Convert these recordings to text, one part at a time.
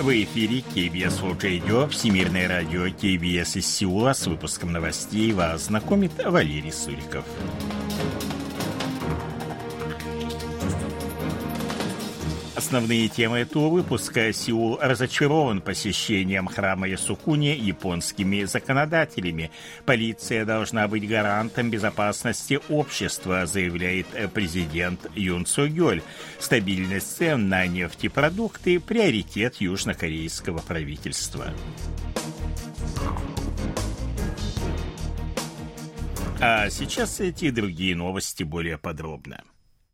В эфире KBS World Radio, Всемирное радио KBS из Сеула. С выпуском новостей вас знакомит Валерий Суриков. Основные темы этого выпуска. Сеул разочарован посещением храма Ясукуни японскими законодателями. Полиция должна быть гарантом безопасности общества, заявляет президент Юн Су Гёль. Стабильность цен на нефтепродукты – приоритет южнокорейского правительства. А сейчас эти и другие новости более подробно.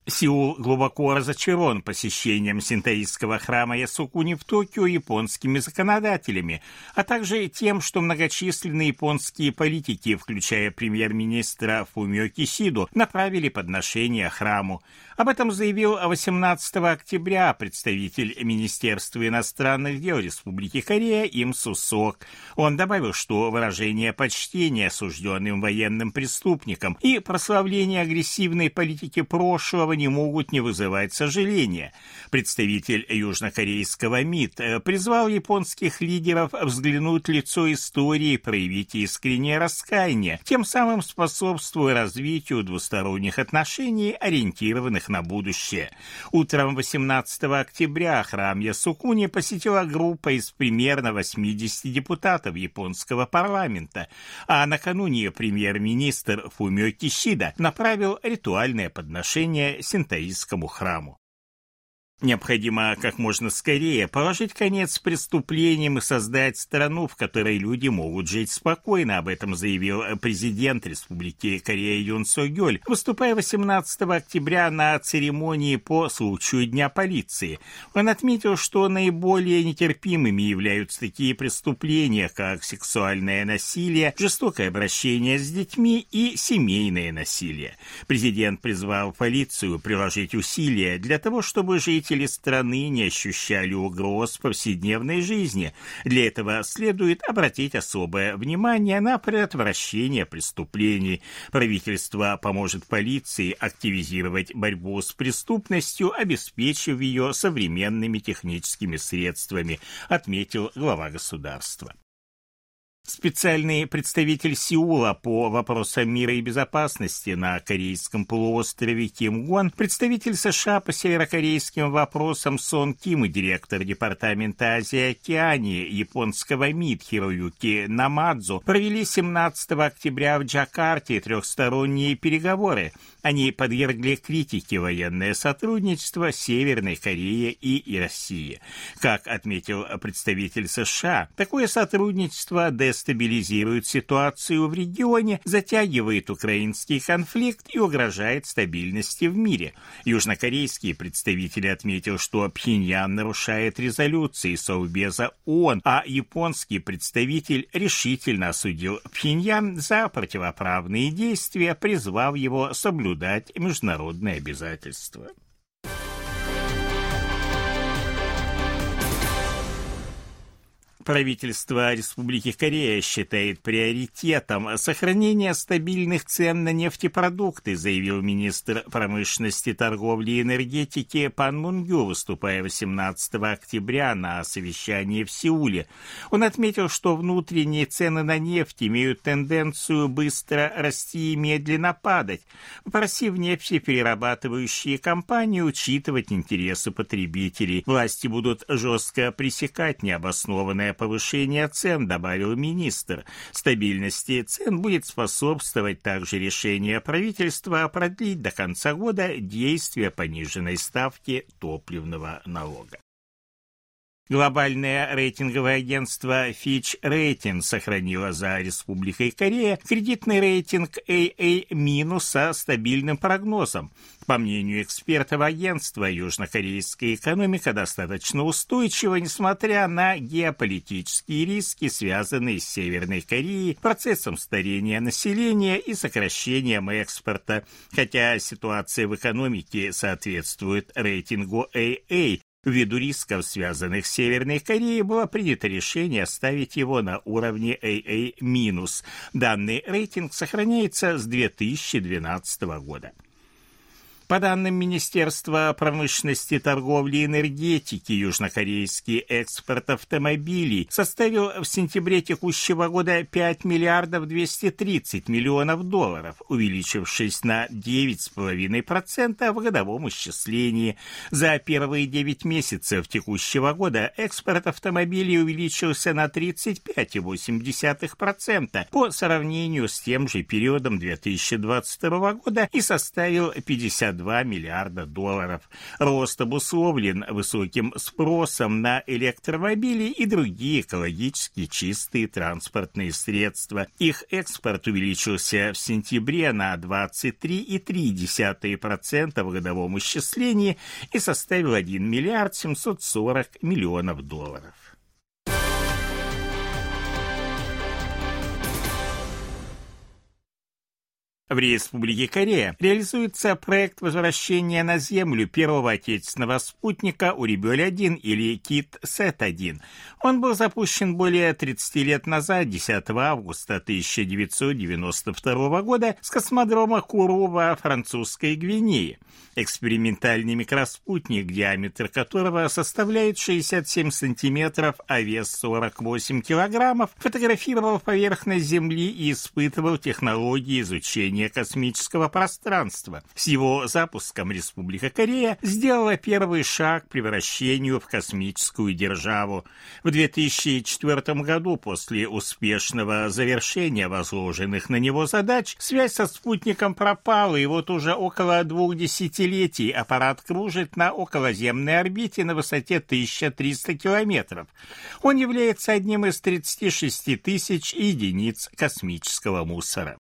Сеул глубоко разочарован посещением синтоистского храма Ясукуни в Токио японскими законодателями, а также тем, что многочисленные японские политики, включая премьер-министра Фумио Кисиду, направили подношения храму. Об этом заявил 18 октября представитель Министерства иностранных дел Республики Корея Им Сусок. Он добавил, что выражение почтения осужденным военным преступникам и прославление агрессивной политики прошлого не могут не вызывать сожаления. Представитель южнокорейского МИД э, призвал японских лидеров взглянуть в лицо истории и проявить искреннее раскаяние, тем самым способствуя развитию двусторонних отношений, ориентированных на будущее. Утром 18 октября храм Ясукуни посетила группа из примерно 80 депутатов японского парламента, а накануне премьер-министр Фумио Кишида направил ритуальное подношение синтаистскому храму. Необходимо как можно скорее положить конец преступлениям и создать страну, в которой люди могут жить спокойно. Об этом заявил президент Республики Корея Юн Со Гёль, выступая 18 октября на церемонии по случаю Дня полиции. Он отметил, что наиболее нетерпимыми являются такие преступления, как сексуальное насилие, жестокое обращение с детьми и семейное насилие. Президент призвал полицию приложить усилия для того, чтобы жить жители страны не ощущали угроз в повседневной жизни. Для этого следует обратить особое внимание на предотвращение преступлений. Правительство поможет полиции активизировать борьбу с преступностью, обеспечив ее современными техническими средствами, отметил глава государства. Специальный представитель Сеула по вопросам мира и безопасности на Корейском полуострове Ким Гон, представитель США по северокорейским вопросам Сон Ким и директор Департамента Азии и Океании японского МИД Хироюки Намадзу провели 17 октября в Джакарте трехсторонние переговоры. Они подвергли критике военное сотрудничество Северной Кореи и России. Как отметил представитель США, такое сотрудничество ДС дестабилизирует ситуацию в регионе, затягивает украинский конфликт и угрожает стабильности в мире. Южнокорейские представители отметил, что Пхеньян нарушает резолюции Совбеза ООН, а японский представитель решительно осудил Пхеньян за противоправные действия, призвав его соблюдать международные обязательства. Правительство Республики Корея считает приоритетом сохранение стабильных цен на нефтепродукты, заявил министр промышленности, торговли и энергетики Пан Мунгю, выступая 18 октября на совещании в Сеуле. Он отметил, что внутренние цены на нефть имеют тенденцию быстро расти и медленно падать, попросив нефтеперерабатывающие компании учитывать интересы потребителей. Власти будут жестко пресекать необоснованное повышения цен, добавил министр. Стабильности цен будет способствовать также решение правительства продлить до конца года действие пониженной ставки топливного налога. Глобальное рейтинговое агентство Fitch Rating сохранило за Республикой Корея кредитный рейтинг AA- со стабильным прогнозом. По мнению экспертов агентства, южнокорейская экономика достаточно устойчива, несмотря на геополитические риски, связанные с Северной Кореей, процессом старения населения и сокращением экспорта. Хотя ситуация в экономике соответствует рейтингу AA, Ввиду рисков, связанных с Северной Кореей, было принято решение оставить его на уровне AA-. Данный рейтинг сохраняется с 2012 года. По данным Министерства промышленности, торговли и энергетики, южнокорейский экспорт автомобилей составил в сентябре текущего года 5 миллиардов 230 миллионов долларов, увеличившись на 9,5% в годовом исчислении. За первые 9 месяцев текущего года экспорт автомобилей увеличился на 35,8% по сравнению с тем же периодом 2022 года и составил 50 2 миллиарда долларов. Рост обусловлен высоким спросом на электромобили и другие экологически чистые транспортные средства. Их экспорт увеличился в сентябре на 23,3% в годовом исчислении и составил 1 миллиард 740 миллионов долларов. В Республике Корея реализуется проект возвращения на Землю первого отечественного спутника Урибель-1 или Кит-Сет-1. Он был запущен более 30 лет назад, 10 августа 1992 года, с космодрома Куру во французской Гвинее. Экспериментальный микроспутник, диаметр которого составляет 67 сантиметров, а вес 48 килограммов, фотографировал поверхность Земли и испытывал технологии изучения изучения космического пространства. С его запуском Республика Корея сделала первый шаг к превращению в космическую державу. В 2004 году, после успешного завершения возложенных на него задач, связь со спутником пропала, и вот уже около двух десятилетий аппарат кружит на околоземной орбите на высоте 1300 километров. Он является одним из 36 тысяч единиц космического мусора.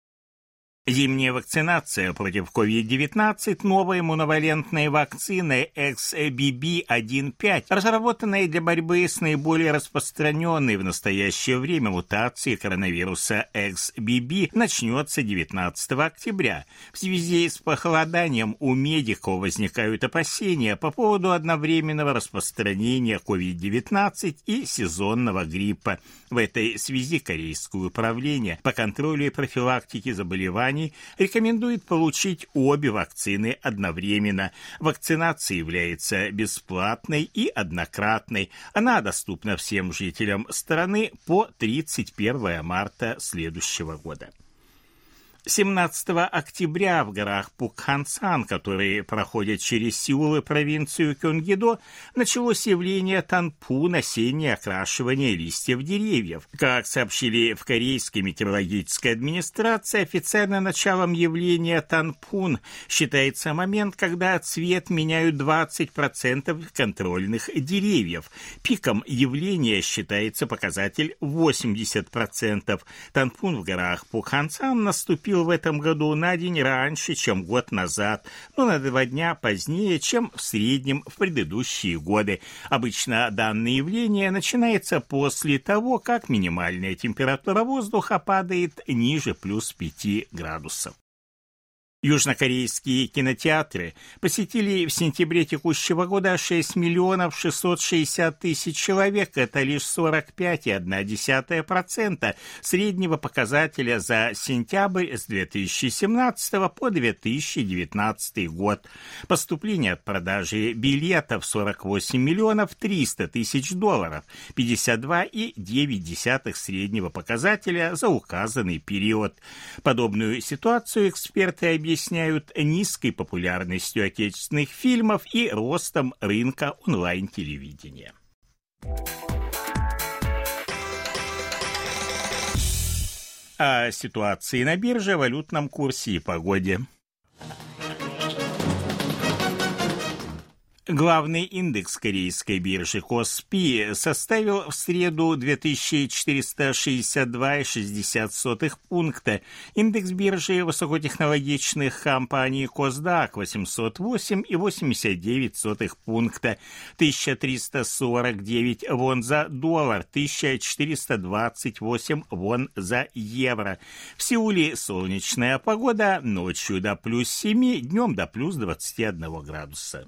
Зимняя вакцинация против COVID-19 новой моновалентной вакцины XBB1.5, разработанной для борьбы с наиболее распространенной в настоящее время мутацией коронавируса XBB, начнется 19 октября. В связи с похолоданием у медиков возникают опасения по поводу одновременного распространения COVID-19 и сезонного гриппа. В этой связи Корейское управление по контролю и профилактике заболеваний компаний рекомендует получить обе вакцины одновременно. Вакцинация является бесплатной и однократной. Она доступна всем жителям страны по 31 марта следующего года. 17 октября в горах Пукхансан, которые проходят через Сеул и провинцию Кёнгидо, началось явление танпун осеннее окрашивание листьев деревьев. Как сообщили в Корейской метеорологической администрации, официально началом явления танпун считается момент, когда цвет меняют 20% контрольных деревьев. Пиком явления считается показатель 80%. Танпун в горах Пукхансан наступил наступил в этом году на день раньше, чем год назад, но на два дня позднее, чем в среднем в предыдущие годы. Обычно данное явление начинается после того, как минимальная температура воздуха падает ниже плюс 5 градусов. Южнокорейские кинотеатры посетили в сентябре текущего года 6 миллионов 660 тысяч человек. Это лишь 45,1% среднего показателя за сентябрь с 2017 по 2019 год. Поступление от продажи билетов 48 миллионов 300 тысяч долларов, 52,9 среднего показателя за указанный период. Подобную ситуацию эксперты объясняют объясняют низкой популярностью отечественных фильмов и ростом рынка онлайн-телевидения. О ситуации на бирже, валютном курсе и погоде. Главный индекс корейской биржи Коспи составил в среду 2462,60 пункта. Индекс биржи высокотехнологичных компаний Косдак 808,89 пункта. 1349 вон за доллар, 1428 вон за евро. В Сеуле солнечная погода, ночью до плюс 7, днем до плюс 21 градуса.